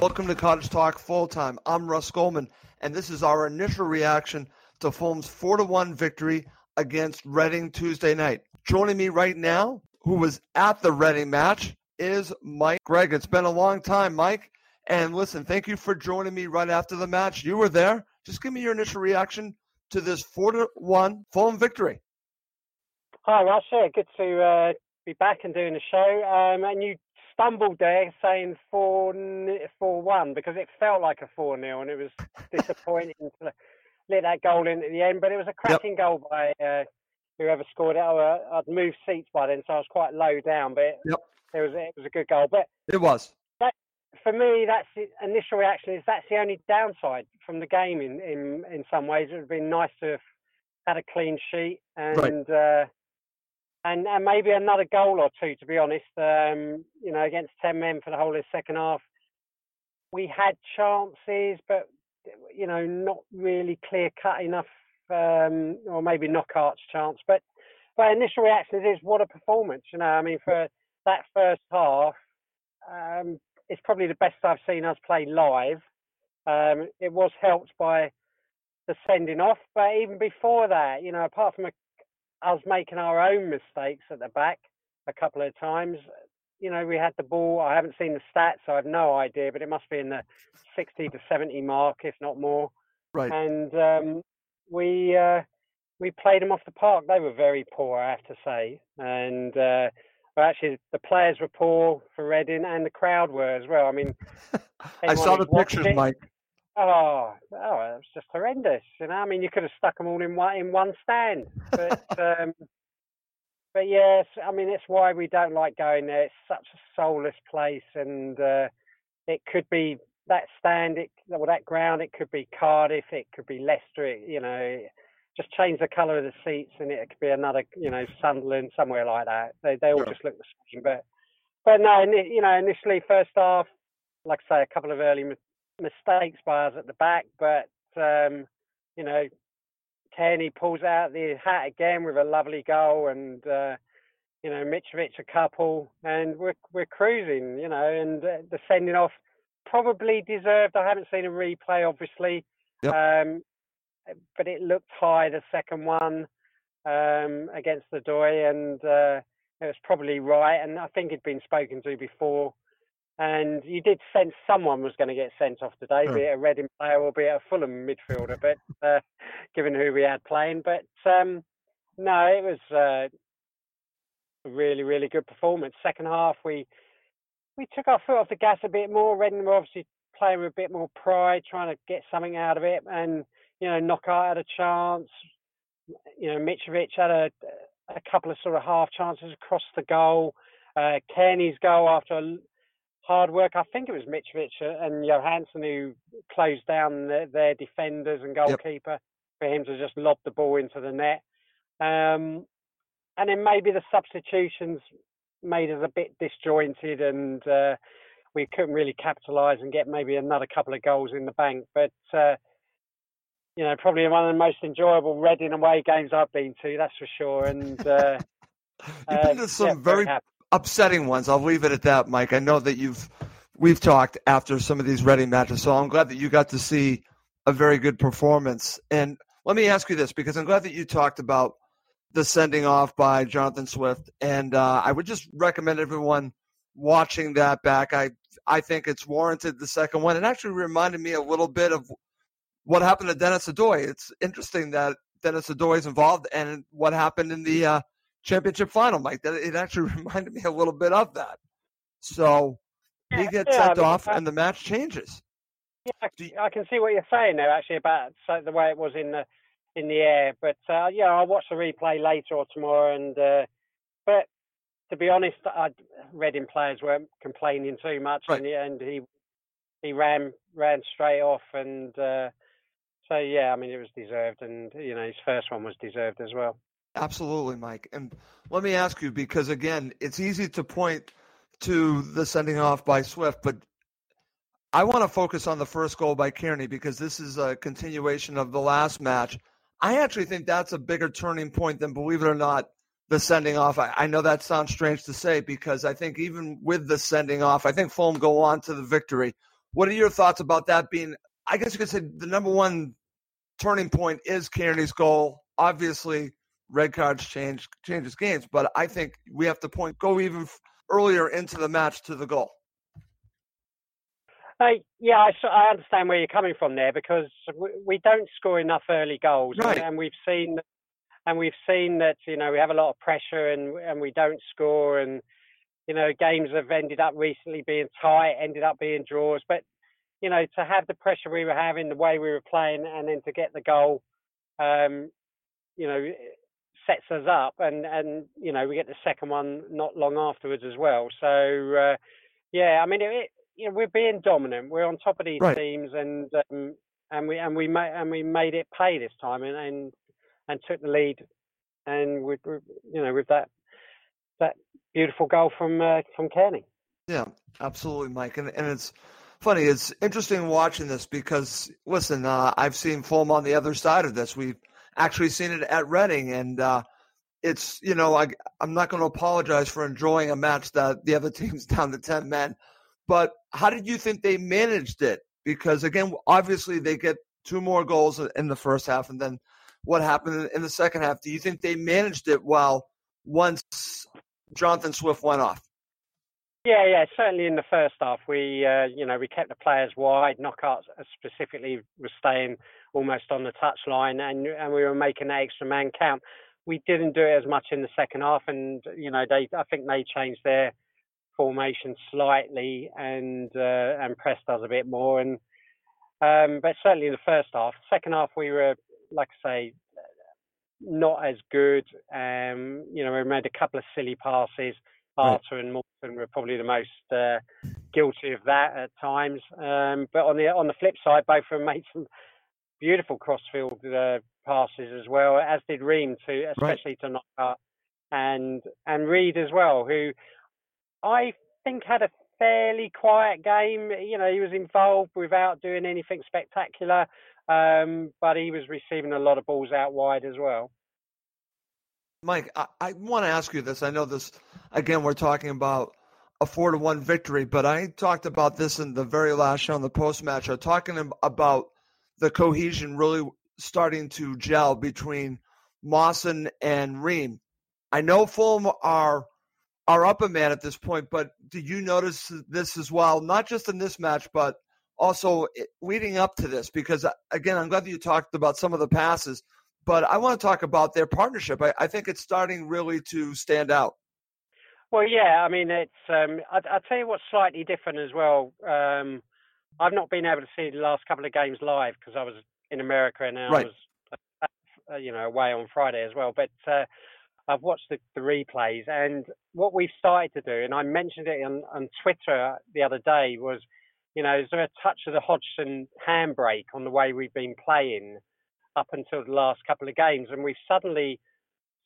Welcome to Cottage Talk Full Time. I'm Russ Goldman, and this is our initial reaction to Fulham's 4 to 1 victory against Reading Tuesday night. Joining me right now, who was at the Reading match, is Mike Gregg. It's been a long time, Mike. And listen, thank you for joining me right after the match. You were there. Just give me your initial reaction to this 4 to 1 Fulham victory. Hi, Russ. Good to uh, be back and doing the show. Um, and you stumbled there saying four four one because it felt like a four 0 and it was disappointing to let that goal in at the end. But it was a cracking yep. goal by uh, whoever scored it. Oh, I'd moved seats by then, so I was quite low down. But yep. it was it was a good goal. But it was. That, for me, that's the initial reaction. Is that's the only downside from the game in in in some ways. It would have been nice to have had a clean sheet and. Right. Uh, and, and maybe another goal or two, to be honest. Um, you know, against ten men for the whole of the second half, we had chances, but you know, not really clear cut enough, um, or maybe Knockaert's chance. But but initial reaction is what a performance. You know, I mean, for that first half, um, it's probably the best I've seen us play live. Um, it was helped by the sending off, but even before that, you know, apart from a us making our own mistakes at the back a couple of times. You know, we had the ball. I haven't seen the stats, so I have no idea, but it must be in the 60 to 70 mark, if not more. Right. And um, we uh, we played them off the park. They were very poor, I have to say. And uh, well, actually, the players were poor for Reading, and the crowd were as well. I mean, I saw the pictures, it, Mike. Oh, oh, it was just horrendous. You know, I mean, you could have stuck them all in one in one stand. But, um, but yes, I mean, it's why we don't like going there. It's such a soulless place, and uh, it could be that stand, it, well, that ground. It could be Cardiff. It could be Leicester. It, you know, just change the colour of the seats, and it could be another, you know, Sunderland, somewhere like that. They they all just look the same. But but no, you know, initially first half, like I say, a couple of early mistakes by us at the back, but um, you know, Kenny pulls out the hat again with a lovely goal, and uh, you know, Mitrovic a couple, and we're we're cruising, you know, and uh, the sending off probably deserved. I haven't seen a replay, obviously, yep. um, but it looked high the second one um, against the Doy, and uh, it was probably right. And I think it'd been spoken to before and you did sense someone was going to get sent off today, be it a Reading player or be it a Fulham midfielder, but uh, given who we had playing. But um, no, it was uh, a really, really good performance. Second half, we we took our foot off the gas a bit more. Reading were obviously playing with a bit more pride, trying to get something out of it, and you know, Knockaert had a chance. You know, Mitrovic had a a couple of sort of half chances across the goal. Uh, Cairney's goal after a hard work. I think it was Mitrovic and Johansen who closed down the, their defenders and goalkeeper yep. for him to just lob the ball into the net. Um, and then maybe the substitutions made us a bit disjointed and uh, we couldn't really capitalise and get maybe another couple of goals in the bank. But uh, you know, probably one of the most enjoyable Reading away games I've been to, that's for sure. And uh, you've been to some yeah, very, very upsetting ones. I'll leave it at that, Mike. I know that you've we've talked after some of these Reading matches, so I'm glad that you got to see a very good performance. And let me ask you this, because I'm glad that you talked about the sending off by Jonathan Swift, and uh, I would just recommend everyone watching that back. I I think it's warranted the second one. It actually reminded me a little bit of what happened to Dennis Odoi. It's interesting that Dennis Odoi is involved and what happened in the uh, championship final, Mike. That it actually reminded me a little bit of that. So he gets yeah, sent I mean, off, and the match changes. Yeah, you, I can see what you're saying there. Actually, about the way it was in the in the air. But uh, yeah, I'll watch the replay later or tomorrow. And uh, but to be honest, I read Reading players weren't complaining too much, right. and, and he he ran ran straight off, and uh, so yeah, I mean it was deserved, and you know his first one was deserved as well. Absolutely, Mike. And let me ask you because again, it's easy to point to the sending off by Swift, but I want to focus on the first goal by Cairney because this is a continuation of the last match. I actually think that's a bigger turning point than, believe it or not, the sending off. I, I know that sounds strange to say because I think even with the sending off, I think Fulham go on to the victory. What are your thoughts about that being? I guess you could say the number one turning point is Cairney's goal. Obviously, red cards change changes games, but I think we have to point go even earlier into the match to the goal. Uh, yeah, I, I, understand where you're coming from there because we, we don't score enough early goals, right. and, we've seen and we've seen that you know we have a lot of pressure and and we don't score, and you know games have ended up recently being tight, ended up being draws, but you know to have the pressure we were having, the way we were playing, and then to get the goal, um, you know, sets us up, and and you know we get the second one not long afterwards as well. So uh, yeah, I mean it, you know, we're being dominant. We're on top of these right. teams, and um, and we and we made and we made it pay this time, and and, and took the lead, and with you know with that that beautiful goal from uh, from Cairney. Yeah, absolutely, Mike, and and it's funny. It's interesting watching this because listen, uh, I've seen Fulham on the other side of this. We've actually seen it at Reading, and uh, it's you know I, I'm not going to apologize for enjoying a match that the other team's down to ten men but how did you think they managed it? Because again, obviously they get two more goals in the first half, and then what happened in the second half? Do you think they managed it well once Jonathan Swift went off? Yeah, yeah, certainly in the first half, we uh, you know we kept the players wide. Knockaert specifically was staying almost on the touchline, and and we were making that extra man count. We didn't do it as much in the second half, and you know they I think they changed their formation slightly and uh, and pressed us a bit more. And um, but certainly in the first half, second half we were like I say not as good. Um, you know, we made a couple of silly passes. Arter and Morton were probably the most uh, guilty of that at times. Um, but on the on the flip side, both of them made some beautiful crossfield uh, passes as well, as did Ream too, especially right. to Knockaert and and Reed as well, who I think had a fairly quiet game. You know, he was involved without doing anything spectacular, um, but he was receiving a lot of balls out wide as well. Mike, I, I want to ask you this. I know this, again, we're talking about a four to one victory, but I talked about this in the very last show in the post match. I'm talking about the cohesion really starting to gel between Mawson and Ream. I know Fulham are are up a man at this point. But do you notice this as well? Not just in this match, but also leading up to this? Because uh, again, I'm glad that you talked about some of the passes, but I want to talk about their partnership. I, I think it's starting really to stand out. Well, yeah, I mean, it's. Um, I, will tell you what's slightly different as well. Um, I've not been able to see the last couple of games live because I was in America and I right. was, uh, you know, away on Friday as well. But uh, I've watched the, the replays, and what we've started to do, and I mentioned it on, on Twitter the other day, was, you know, is there a touch of the Hodgson handbrake on the way we've been playing up until the last couple of games, and we've suddenly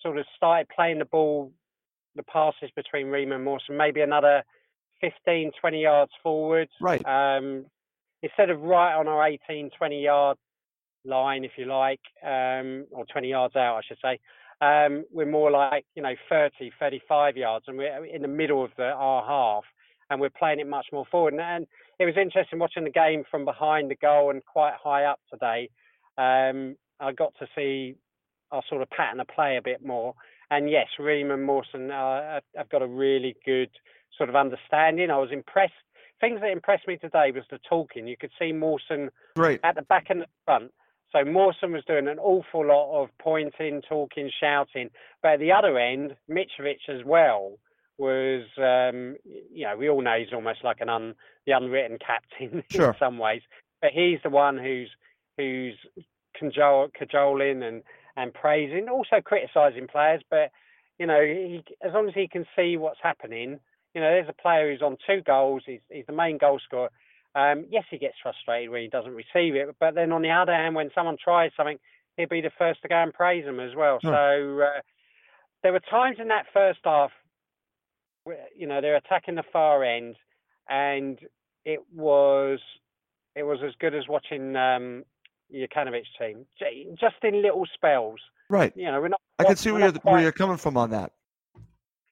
sort of started playing the ball, the passes between Ream and Mawson, maybe another 15, 20 yards forward. Right. Um, instead of right on our 18, 20 yard line, if you like, um, or 20 yards out, I should say. Um, we're more like, you know, 30, 35 yards, and we're in the middle of the, our half, and we're playing it much more forward. And, and it was interesting watching the game from behind the goal and quite high up today. Um, I got to see our sort of pattern of play a bit more. And yes, Ream and Mawson uh, have got a really good sort of understanding. I was impressed. Things that impressed me today was the talking. You could see Mawson Great. at the back and the front so Mawson was doing an awful lot of pointing, talking, shouting. But at the other end, Mitrovic as well was, um, you know, we all know he's almost like an un, the unwritten captain Sure. in some ways. But he's the one who's who's cajole, cajoling and and praising, also criticising players. But you know, he, as long as he can see what's happening, you know, there's a player who's on two goals. He's, he's the main goal scorer. Um, yes, he gets frustrated when he doesn't receive it, but then on the other hand, when someone tries something, he'll be the first to go and praise them as well. Sure. So uh, there were times in that first half, where, you know, they're attacking the far end, and it was it was as good as watching um, Jokanovic team, just in little spells. Right. You know, we're not. I can see where you're, where you're coming from on that.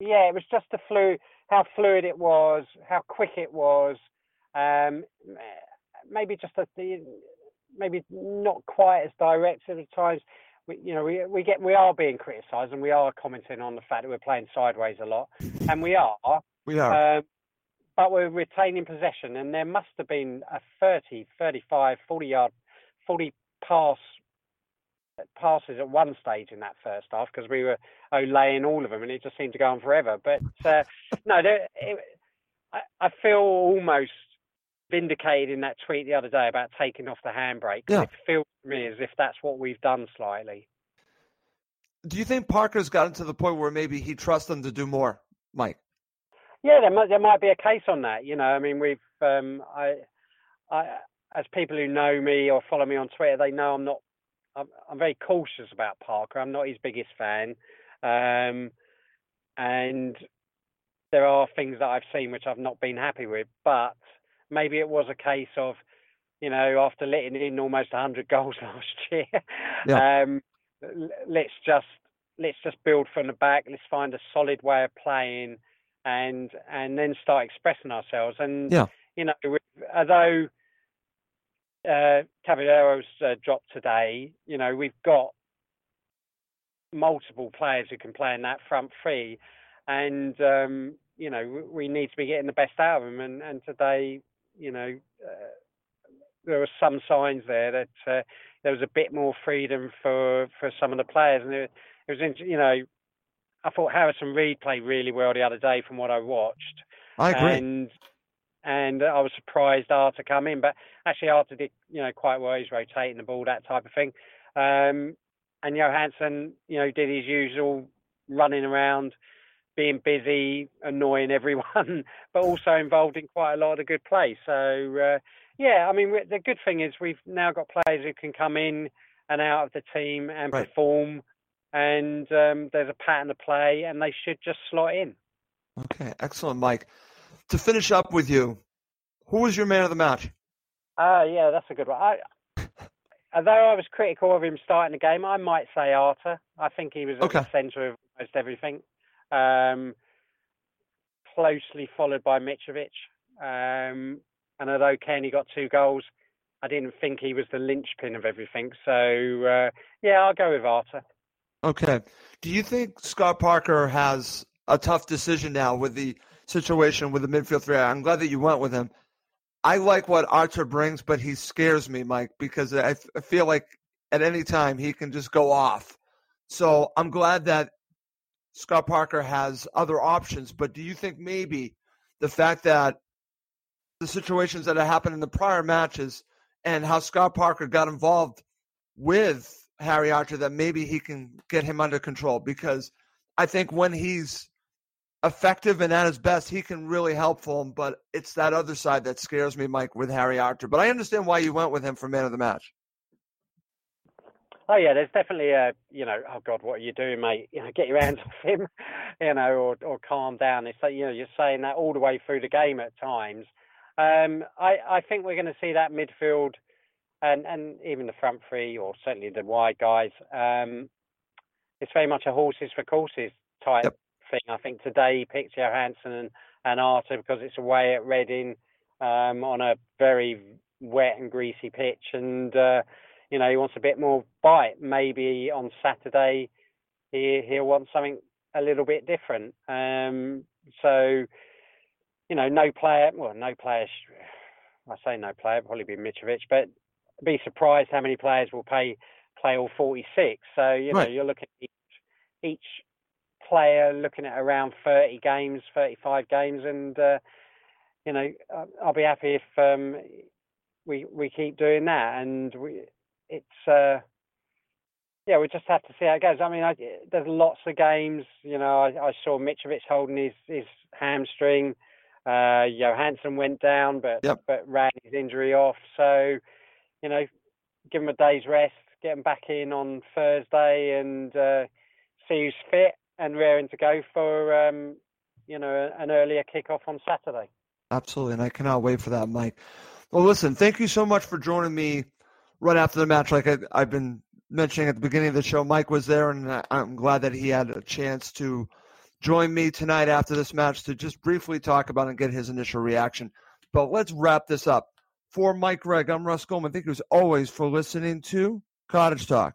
yeah, it was just the flu, how fluid it was, how quick it was. Um, maybe just a, the, maybe not quite as direct at times. We, you know, we we get we are being criticised and we are commenting on the fact that we're playing sideways a lot, and we are. We are. Um, but we're retaining possession, and there must have been a 30, 35, 40 yard, 40 pass passes at one stage in that first half because we were laying all of them, and it just seemed to go on forever. But uh, no, there, it, I, I feel almost vindicated in that tweet the other day about taking off the handbrake. Yeah. It feels to me as if that's what we've done slightly. do you think Parker's gotten to the point where maybe he trusts them to do more, Mike? Yeah, there might there might be a case on that. You know, I mean, we've um, I, I as people who know me or follow me on Twitter, they know I'm not. I'm, I'm very cautious about Parker. I'm not his biggest fan, um, and there are things that I've seen which I've not been happy with. But maybe it was a case of, you know, after letting in almost 100 goals last year, Yeah. um, let's just let's just build from the back. Let's find a solid way of playing and and then start expressing ourselves. And Yeah. you know, although uh, Cavaleiro's uh, dropped today, you know, we've got multiple players who can play in that front three, and um, you know, we, need to be getting the best out of them. And and today, you know. Uh, there were some signs there that uh, there was a bit more freedom for, for some of the players, and it, it was, you know, I thought Harrison Reed played really well the other day from what I watched, I agree. and and I was surprised Arter come in, but actually Arter did you know quite well. He's rotating the ball, that type of thing, um, and Johansen, you know, did his usual running around, being busy, annoying everyone, but also involved in quite a lot of good play. So uh, yeah, I mean the good thing is we've now got players who can come in and out of the team and Right. perform. And um, there's a pattern of play, and they should just slot in. Okay, excellent, Mike. To finish up with you, who was your man of the match? Ah, yeah, that's a good one. I, although I was critical of him starting the game, I might say Arter. I think he was at Okay. the centre of almost everything. Um, closely followed by Mitrovic. Um, and although Kenny got two goals, I didn't think he was the linchpin of everything. So, uh, yeah, I'll go with Arter. Okay. Do you think Scott Parker has a tough decision now with the situation with the midfield three? I'm glad that you went with him. I like what Arter brings, but he scares me, Mike, because I, f- I feel like at any time he can just go off. So I'm glad that Scott Parker has other options. But do you think maybe the fact that the situations that have happened in the prior matches and how Scott Parker got involved with Harry Arter that maybe he can get him under control because I think when he's effective and at his best, he can really help for him. But it's that other side that scares me, Mike, with Harry Arter. But I understand why you went with him for man of the match. Oh yeah, there's definitely a you know, oh God, what are you doing, mate? You know, get your hands off him, you know, or or calm down. It's like you know, you're saying that all the way through the game at times. Um, I I think we're going to see that midfield, and and even the front three, or certainly the wide guys. Um, it's very much a horses for courses type yep. Thing. I think today he picked Johansen and and Arter because it's away at Reading um, on a very wet and greasy pitch, and uh, you know he wants a bit more bite. Maybe on Saturday he he'll want something a little bit different. Um, so you know, no player. Well, no player. I say no player, probably be Mitrovic, but be surprised how many players will play play all 46. So you know, right. you're looking at each, each player looking at around 30 games, 35 games, and uh, you know, I'll be happy if um, we we keep doing that. And we, it's uh, yeah, we just have to see how it goes. I mean, I, there's lots of games. You know, I, I saw Mitrovic holding his his hamstring. Uh, Johansen went down, but yep. but ran his injury off. So, you know, give him a day's rest, get him back in on Thursday, and uh, see who's fit and raring to go for um, you know an earlier kickoff on Saturday. Absolutely, and I cannot wait for that, Mike. Well, listen, thank you so much for joining me right after the match. Like I, have been mentioning at the beginning of the show, Mike was there, and I'm glad that he had a chance to join me tonight after this match to just briefly talk about and get his initial reaction. But let's wrap this up. For Mike Gregg, I'm Russ Goldman. Thank you as always for listening to Cottage Talk.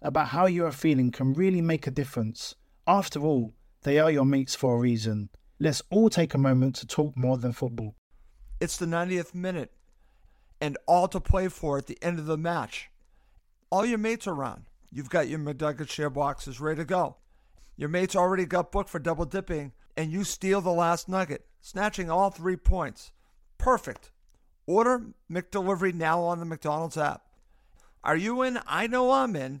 about how you are feeling can really make a difference. After all, they are your mates for a reason. Let's all take a moment to talk more than football. It's the 90th minute, and all to play for at the end of the match. All your mates are around. You've got your McNugget share boxes ready to go. Your mates already got booked for double dipping, and you steal the last nugget, snatching all three points. Perfect. Order McDelivery now on the McDonald's app. Are you in? I know I'm in